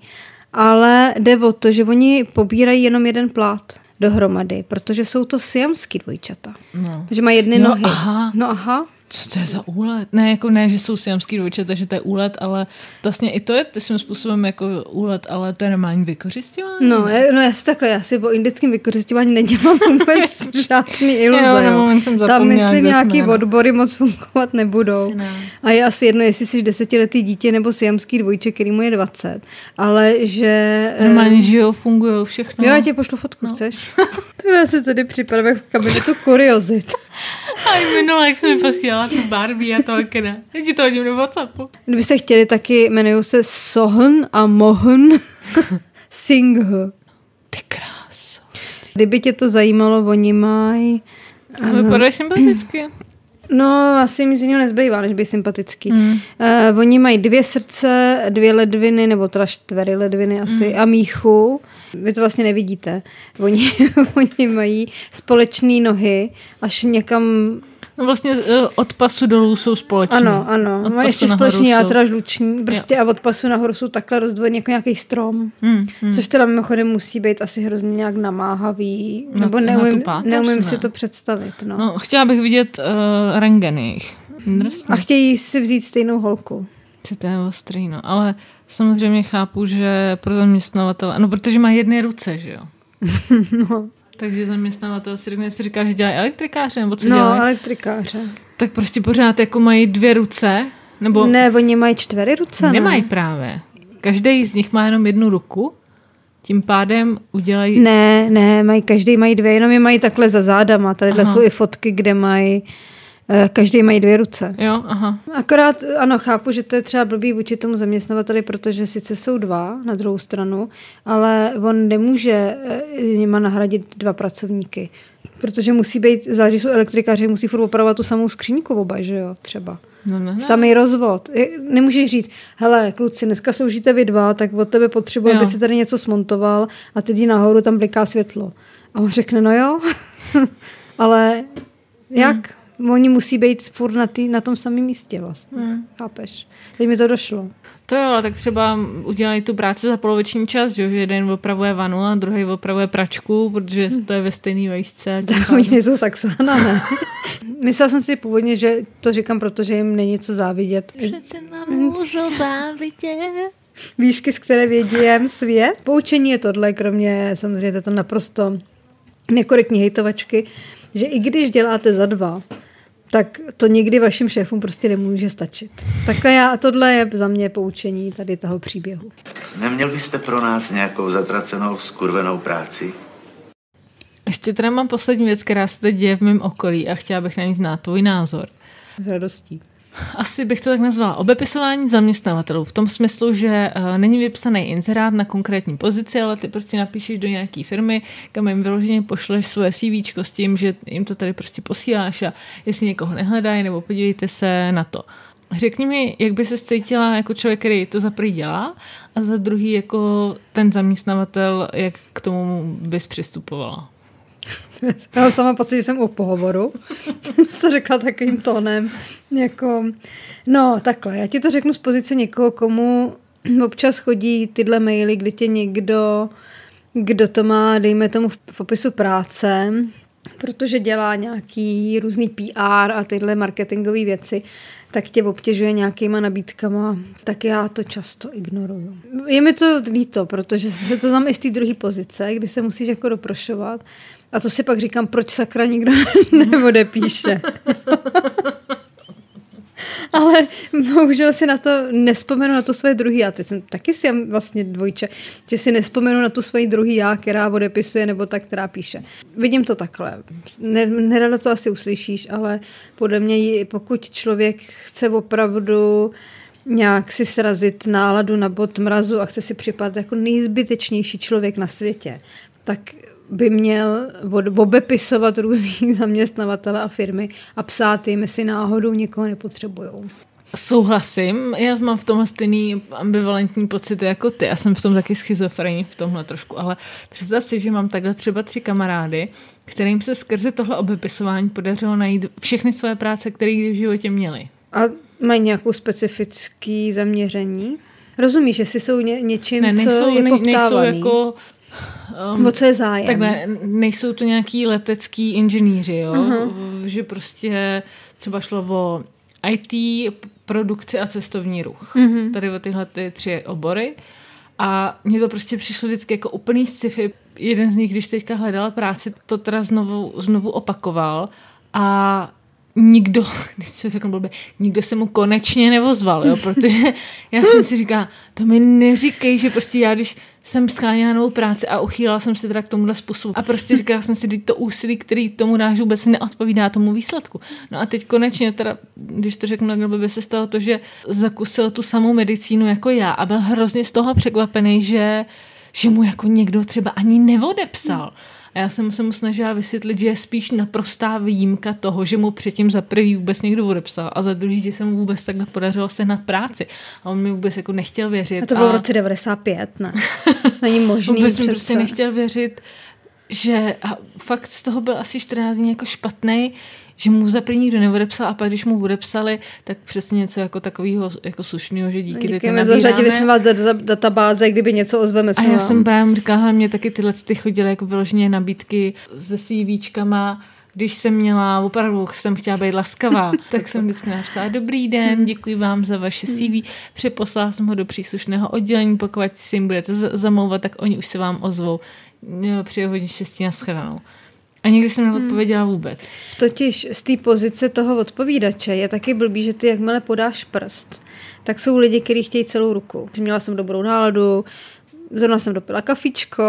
Ale jde o to, že oni pobírají jenom jeden plát dohromady, protože jsou to siamský dvojčata. No. Že mají jedny No, nohy. aha. No aha. Co to je za úlet? Ne, jako ne, že jsou siamský dvojčata, že to je úlet, ale vlastně i to je svým způsobem jako úlet, ale to je normální vykořišťování. No, je, no já si takhle, já si o indickém vykořišťování nedělám [laughs] vůbec žádný iluze. Jo, jsem Tam myslím nějaký jsme, no. odbory moc fungovat nebudou. Ne. A je asi jedno, jestli jsi desetiletý dítě nebo siamský dvojček, který mu je 20. Ale že... eh, Normálně žijou, fungují, všechno. Jo, já ti pošlu fotku, no. chceš? [laughs] já si tady v kabinetu kuriozit. A i minule, jak jsem mi posílala tu Barbie a to Kena. Já ti to hodím do Whatsappu. Kdybyste chtěli, taky jmenují se Sohn a Mohn [laughs] Singh. Ty kráso. Kdyby tě to zajímalo, oni mají... A vypadají sympaticky. [clears throat] No, asi mi z něho nezbývá, než by sympatický. Mm. Uh, oni mají dvě srdce, dvě ledviny, nebo teda čtvery ledviny asi, mm. a míchu. Vy to vlastně nevidíte. Oni, [laughs] oni mají společné nohy až někam... No vlastně eh, od pasu dolů jsou společní. Ano, ano. Od Mají ještě jsou- játra žluční. Prostě a od pasu nahoru jsou takhle rozdvojený jako nějaký strom. Hmm, hmm. Což teda mimochodem musí být asi hrozně nějak namáhavý. Na nebo na neumím, tu páteř, neumím ne? si to představit. No. No, chtěla bych vidět uh, rengen jejich. Drsný. A chtějí si vzít stejnou holku. Co to je ostrý, no. Ale samozřejmě chápu, že pro zaměstnavatele, no protože má jedné ruce, že jo. [laughs] No, Takže zaměstnavatel si řekne, si říká, že dělají elektrikáře, nebo co no dělají. elektrikáře. Tak prostě pořád jako mají dvě ruce Nebo Ne, oni mají čtvery ruce, ne? nemají právě. Každý z nich má jenom jednu ruku, tím pádem udělají... Ne, ne, mají, každý mají dvě, jenom je mají takhle za zádama. Tady Aha. jsou i fotky, kde mají, každý mají dvě ruce. Jo, aha. Akorát, ano, chápu, že to je třeba blbý vůči tomu zaměstnavateli, protože sice jsou dva na druhou stranu, ale on nemůže eh, nima nahradit dva pracovníky. Protože musí být, zvlášť, že jsou elektrikáři, musí furt opravovat tu samou skříňku oba, že jo, třeba. No, no, no. Samý rozvod. Nemůžeš říct, hele, kluci, dneska sloužíte vy dva, tak od tebe potřebuji, aby si tady něco smontoval a teď jdi nahoru, tam bliká světlo. A on řekne, no jo, [laughs] ale jak? Hmm. Oni musí být furt na, tý, na tom samém místě vlastně. Hmm. Chápeš? Teď mi to došlo. To jo, ale tak třeba udělají tu práci za poloviční čas, že jeden opravuje vanu a druhý opravuje pračku, protože to je ve stejné vejšce. Tak [laughs] oni nejsou saxána, ne? [laughs] Myslela jsem si původně, že to říkám, protože jim není co závidět. Přece nám můžou závidět. výšky, z které vědím svět. Poučení je tohle, kromě samozřejmě této naprosto nekorektní hejtovačky, že i když děláte za dva, tak to nikdy vašim šéfům prostě nemůže stačit. Takhle já, a tohle je za mě poučení tady toho příběhu. Neměl byste pro nás nějakou zatracenou, skurvenou práci? Ještě teda mám poslední věc, která se teď děje v mém okolí a chtěla bych na ní znát tvůj názor. S radostí. Asi bych to tak nazvala. Obepisování zaměstnavatelů v tom smyslu, že uh, není vypsaný inzerát na konkrétní pozici, ale ty prostě napíšeš do nějaké firmy, kam jim vyloženě pošleš svoje CV s tím, že jim to tady prostě posíláš a jestli někoho nehledají, nebo podívejte se na to. Řekni mi, jak by se cítila jako člověk, který to za prvý dělá a za druhý jako ten zaměstnavatel, jak k tomu bys přistupovala. [laughs] Já mám sama pocit, že jsem u pohovoru. [laughs] To řekla takovým tónem. Jako, no, takhle, já ti to řeknu z pozice někoho, komu občas chodí tyhle maily, kdy tě někdo, kdo to má, dejme tomu v, popisu práce, protože dělá nějaký různý PR a tyhle marketingové věci, tak tě obtěžuje nějakýma nabídkama, tak já to často ignoruju. Je mi to líto, protože se to znám i z té druhé pozice, kdy se musíš jako doprošovat a to si pak říkám, proč sakra nikdo [laughs] neodepíše. [laughs] Ale bohužel si na to nespomenu na to svoje druhý já. Teď jsem taky si vlastně dvojče, že si nespomenu na tu svoji druhý já, která odepisuje, nebo ta, která píše. Vidím to takhle. Ne, nerada to asi uslyšíš, ale podle mě, pokud člověk chce opravdu nějak si srazit náladu na bod mrazu a chce si připadat jako nejzbytečnější člověk na světě, tak by měl obepisovat různý [laughs] zaměstnavatele a firmy a psát jim, jestli náhodou někoho nepotřebujou. Souhlasím, já mám v tomhle stejný ambivalentní pocity jako ty. Já jsem v tom taky schizofrenní v tomhle trošku, ale představ si, že mám takhle třeba tři kamarády, kterým se skrze tohle obepisování podařilo najít všechny své práce, které kdy v životě měli. A mají nějakou specifický zaměření? Rozumíš, jestli jsou ně, něčím, Ne, co nejsou, je ne, nejsou poptávaný? Jako... O co je zájem? Takhle, nejsou to nějaký letecký inženýři, jo? Uh-huh. Že prostě třeba šlo o IT, produkci a cestovní ruch. Uh-huh. Tady o tyhle ty tři obory. A mně to prostě přišlo vždycky jako úplný sci-fi. Jeden z nich, když teďka hledal práci, to teda znovu, znovu opakoval a nikdo, [laughs] když to řeknu blbě, nikdo se mu konečně nevozval, jo, [laughs] protože já jsem si říkala, to mi neříkej, že prostě já, když jsem scháněla novou práci a uchýlala jsem se teda k tomuhle způsobu a prostě říkala jsem si, že to úsilí, který tomu dáš, vůbec neodpovídá tomu výsledku. No a teď konečně teda, když to řeknu takhle blbě, se stalo to, že zakusil tu samou medicínu jako já a byl hrozně z toho překvapený, že že mu jako někdo třeba ani neodepsal. A já jsem se mu snažila vysvětlit, že je spíš naprostá výjimka toho, že mu předtím za prvý vůbec někdo odepsal a za druhý, že se mu vůbec takhle podařilo se na práci. A on mi vůbec jako nechtěl věřit. A to bylo v a roce 95, ne? [laughs] Není možný vůbec mi prostě nechtěl věřit, že a fakt z toho byl asi 14 dní jako špatný, že mu za první nikdo neodepsal a pak, když mu odepsali, tak přesně něco jako takového jako slušného, že díky, díky Děkujeme, zařadili jsme vás do data- databáze, kdyby něco ozveme se a já vám. jsem právě říkala, mě taky tyhle ty chodily jako vyloženě nabídky se CVčkama, když jsem měla, opravdu jsem chtěla být laskavá, [laughs] tak jsem vždycky napsala, dobrý den, děkuji vám za vaše CV, přeposlala jsem ho do příslušného oddělení, pokud si jim budete zamlouvat, tak oni už se vám ozvou. Přeji hodně štěstí na shledanou. A nikdy jsem neodpověděla vůbec. Totiž z té pozice toho odpovídače je taky blbý, že ty jakmile podáš prst, tak jsou lidi, kteří chtějí celou ruku. Měla jsem dobrou náladu, zrovna jsem dopila kafičko,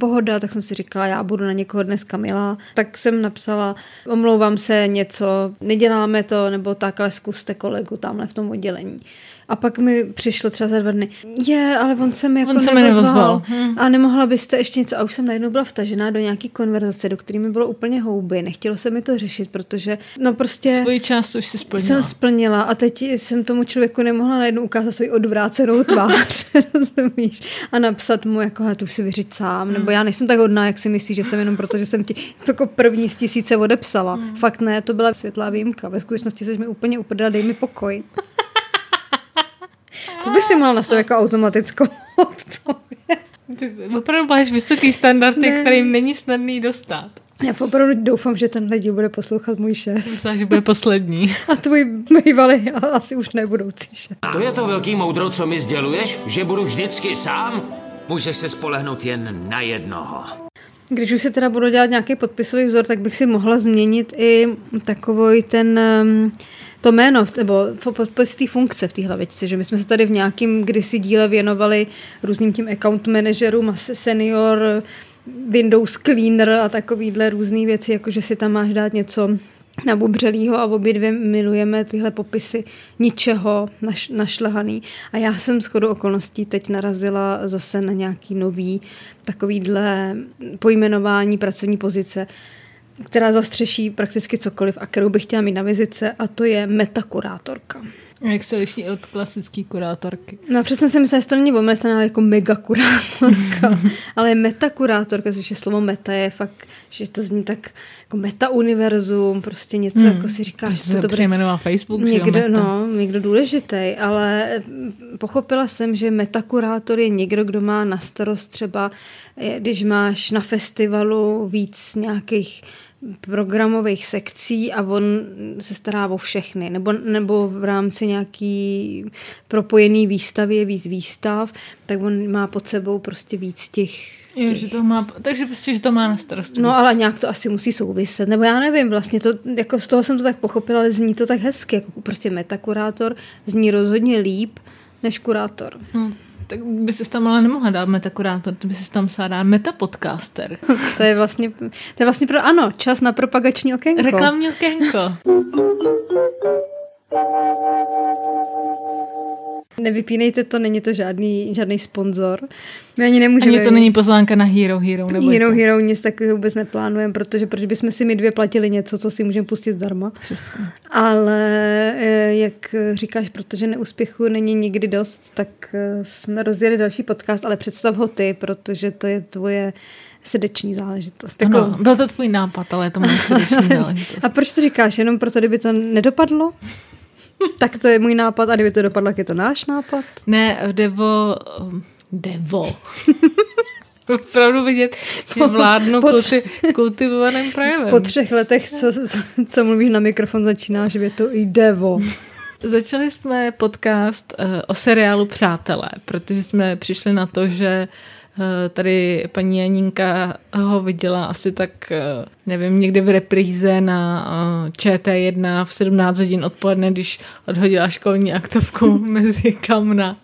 pohoda, tak jsem si říkala, já budu na někoho dneska milá. Tak jsem napsala, omlouvám se něco, neděláme to, nebo takhle zkuste kolegu tamhle v tom oddělení. A pak mi přišlo třeba za dva dny, je, ale on se mi jako On se mi nevozval. Hm. A nemohla byste ještě něco. A už jsem najednou byla vtažená do nějaký konverzace, do které mi bylo úplně houby. Nechtělo se mi to řešit, protože no prostě... Svoji část už si splnila. Jsem splnila a teď jsem tomu člověku nemohla najednou ukázat svoji odvrácenou tvář, [laughs] rozumíš? A napsat mu, jako, "Hele, to už si vyřiď sám, Hmm. nebo já nejsem tak hodná, jak si myslíš, že jsem jenom proto, že jsem ti jako první z tisíce odepsala. Hmm. Fakt ne, to byla světlá výjimka. Ve skutečnosti jsi mi úplně uprdala, dej mi pokoj. To by si mohla nastavit jako automatickou [laughs] odpověď. Ty opravdu máš vysoký standardy, Ne. kterým není snadný dostat. Já opravdu doufám, že tenhle díl bude poslouchat můj šéf. Myslím, že bude poslední. A tvůj bývalý, ale asi už nebudoucí šéf. To je to velký moudro, co mi sděluješ? Že budu vždycky sám? Můžeš se spolehnout jen na jednoho. Když už se teda budu dělat nějaký podpisový vzor, tak bych si mohla změnit i takový ten um, to jméno, nebo podpis té funkce v té hlavičce, že my jsme se tady v nějakém kdysi díle věnovali různým tím account managerům a se- senior Windows Cleaner a takovýhle různé věci, jako že si tam máš dát něco nabubřelýho a obě dvě milujeme tyhle popisy ničeho naš, našlehaný. A já jsem shodou okolností teď narazila zase na nějaký nový takovýhle pojmenování pracovní pozice, která zastřeší prakticky cokoliv a kterou bych chtěla mít na vizice a to je metakurátorka. Jak se liší od klasické kurátorky. No přesně jsem myslela, že to není omyslná jako megakurátorka, [laughs] ale metakurátorka, což je slovo meta, je fakt, že to zní tak jako meta-univerzum, prostě něco, Hmm. jako si říkáš, že to bude přejmenoval Facebook, že někdo, Meta. no, někdo důležitý, ale mm, pochopila jsem, že metakurátor je někdo, kdo má na starost třeba, eh, když máš na festivalu víc nějakých programových sekcí a on se stará o všechny, nebo, nebo v rámci nějaký propojený výstavy je víc výstav, tak on má pod sebou prostě víc těch Jo, že to má, takže prostě, že to má na starosti. No ale nějak to asi musí souviset, nebo já nevím, vlastně to, jako z toho jsem to tak pochopila, ale zní to tak hezky, jako prostě metakurátor zní rozhodně líp než kurátor. No, tak by se tam ale nemohla dát metakurátor, to by se tam musela dát metapodcaster. [laughs] to je vlastně, to je vlastně pro, ano, čas na propagační okénko. Reklamní okénko. [laughs] Nevypínejte to, není to žádný, žádný sponzor. My ani nemůžeme... Ani to není pozvánka na Hero Hero, nebo Hero Hero nic takového vůbec neplánujeme, protože proč bychom si my dvě platili něco, co si můžeme pustit zdarma. Přesně. Ale eh, jak říkáš, protože neúspěchu není nikdy dost, tak eh, jsme rozjeli další podcast, ale představ ho ty, protože to je tvoje srdeční záležitost. Jako- Ano, byl to tvůj nápad, ale je to moje srdeční [laughs] záležitost. A proč to říkáš? Jenom proto, kdyby to nedopadlo? Tak to je můj nápad a kdyby to dopadlo, je to náš nápad? Ne, Devo... um, Devo. [laughs] Opravdu vidět, že vládnu po kulti, kultivovaným projevem. Po třech letech, co, co, mluvíš na mikrofon, začínáš větu jde vo. Začali jsme podcast uh, o seriálu Přátelé, protože jsme přišli na to, že uh, tady paní Janinka ho viděla asi tak, uh, nevím, někde v repríze na uh, ČT1 v 17 hodin odpoledne, když odhodila školní aktovku [laughs] mezi kamna.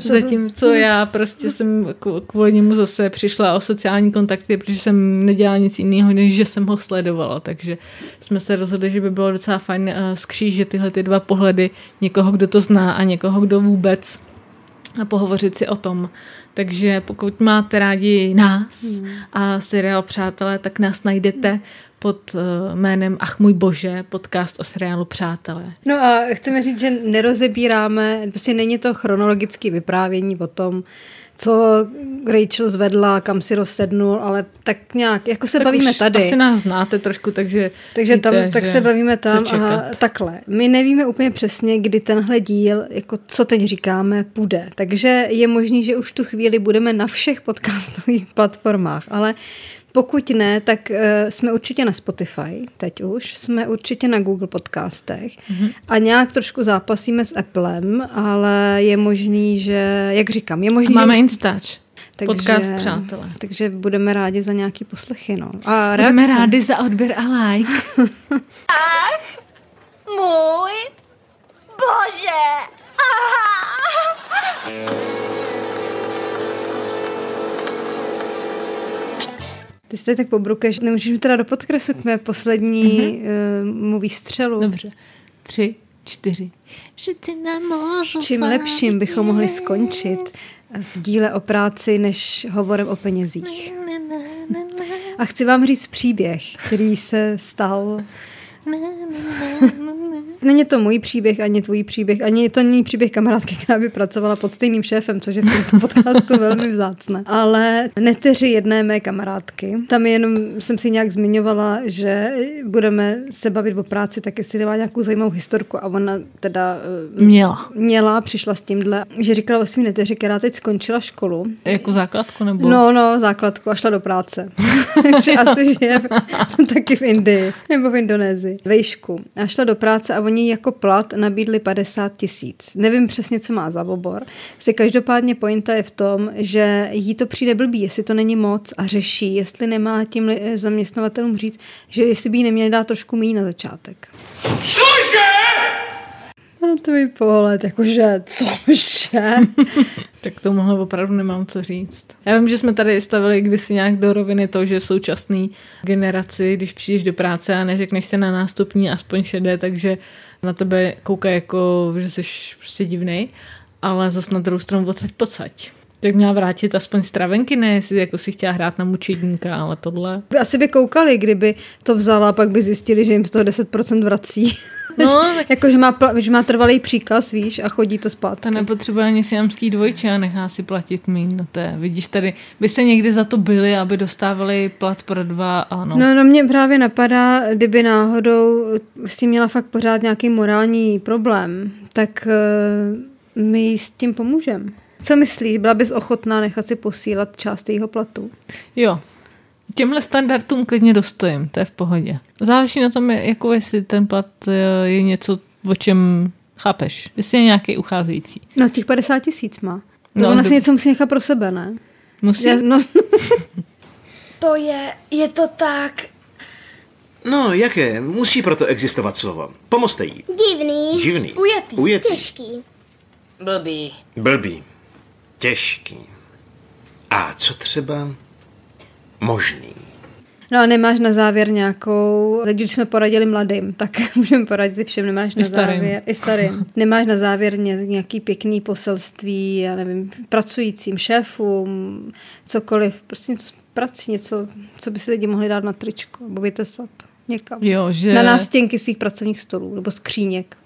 Zatímco já prostě jsem kv- kvůli němu zase přišla o sociální kontakty, protože jsem nedělala nic jiného, než že jsem ho sledovala. Takže jsme se rozhodli, že by bylo docela fajn skřížit tyhle ty dva pohledy někoho, kdo to zná a někoho, kdo vůbec a pohovořit si o tom. Takže pokud máte rádi nás Hmm. a seriál Přátelé, tak nás najdete pod uh, jménem Ach můj bože, podcast o seriálu Přátelé. No a chceme říct, že nerozebíráme, prostě není to chronologické vyprávění o tom, co Rachel zvedla, kam si rozsednul, ale tak nějak, jako se Tak bavíme už tady. Asi nás znáte trošku, takže Takže tam, víte, tak že se bavíme tam a takhle. My nevíme úplně přesně, kdy tenhle díl, jako co teď říkáme, půjde. Takže je možný, že už tu chvíli budeme na všech podcastových platformách, ale pokud ne, tak uh, jsme určitě na Spotify, teď už, jsme určitě na Google podcastech mm-hmm. a nějak trošku zápasíme s Applem, ale je možný, že, jak říkám, je možný, A máme že Instač. Takže, Podcast přátelé. Takže budeme rádi za nějaký poslechy. No. A Budeme reakce. rádi za odběr a like. [laughs] Můj bože! Ty tady tak pobrukeš, nemůžeš mi teda do podkresu k mé poslední mm-hmm. uh, výstřelu. Dobře. Tři, čtyři. Čím lepším bychom mohli skončit v díle o práci, než hovorem o penězích. A chci vám říct příběh, který se stal. Není to můj příběh, ani tvůj příběh, ani to není příběh kamarádky, která by pracovala pod stejným šéfem, což je v tomto [laughs] podcastu velmi vzácné. Ale neteři jedné mé kamarádky. Tam jenom jsem si nějak zmiňovala, že budeme se bavit o práci, tak jestli nemá nějakou zajímavou historku a ona teda eh, Měla. měla, přišla s tímhle, že říkala o svým neteři, která teď skončila školu. Jako základku nebo? No, no, základku a šla do práce. [laughs] [laughs] Takže asi žije v, taky v Indii nebo v Indonésii. Vejšku. A šla do práce a oni jako plat nabídli 50 tisíc. Nevím přesně, co má za obor. Si každopádně pointa je v tom, že jí to přijde blbý, jestli to není moc a řeší, jestli nemá tím zaměstnavatelům říct, že jestli by jí neměli dát trošku méně na začátek. Cože? A tvůj pohled, jakože, cože? [laughs] Tak tomuhle opravdu nemám co říct. Já vím, že jsme tady stavili kdysi nějak do roviny to, že současný generaci, když přijdeš do práce a neřekneš se na nástupní aspoň šedé, takže na tebe koukají jako, že jsi prostě divnej, ale zas na druhou stranu odsaď pocať. Tak měla vrátit aspoň stravenky, ne jestli jako si chtěla hrát na mučedníka, ale tohle. Asi by koukali, kdyby to vzala, pak by zjistili, že jim z toho 10% vrací. No, [laughs] tak jako, že má, že má trvalý příkaz, víš, a chodí to zpátky. ta nepotřebuje ani siamský dvojče a nechá si platit míň. No to je, vidíš tady, by se někdy za to byli, aby dostávali plat pro dva a no. No, no mě právě napadá, kdyby náhodou s tím měla fakt pořád nějaký morální problém, tak uh, my s tím pomůžeme. Co myslíš? Byla bys ochotná nechat si posílat část jejího platu? Jo. Těmhle standardům klidně dostojím, to je v pohodě. Záleží na tom, jako jestli ten plat eh, je něco, o čem chápeš. Jestli je nějaký ucházející. No, těch 50 tisíc má. No, ona si něco musí nechat pro sebe, ne? Musí? Já, no, [laughs] To je, je to tak. No, jaké? Musí proto existovat slovo. Pomozte jí. Divný. Divný. Ujetý. Ujetý. Těžký. Blbý. Blbý. Těžký. A co třeba možný? no a nemáš na závěr nějakou, teď když jsme poradili mladým, tak [laughs] můžeme poradit všem, nemáš na I starým. závěr, i starým, [laughs] nemáš na závěr ně, nějaký pěkný poselství, já nevím, pracujícím šéfům, cokoliv, prostě něco z prací, něco, co by si lidi mohli dát na tričko, nebo vytesat někam. Jo, že... Na nástěnky svých pracovních stolů, nebo skříněk.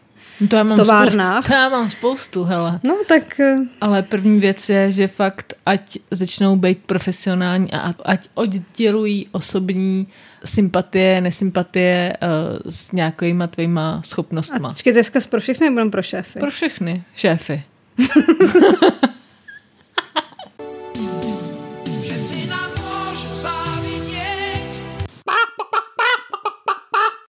To já mám továrnách. Spoustu, to já mám spoustu, hele. No tak eh, Ale první věc je, že fakt ať začnou být profesionální a ať oddělují osobní sympatie, nesympatie uh, s nějakýma tvýma schopnostma. a počkej, to pro všechny, nebo pro šéfy? Pro všechny šéfy. [laughs]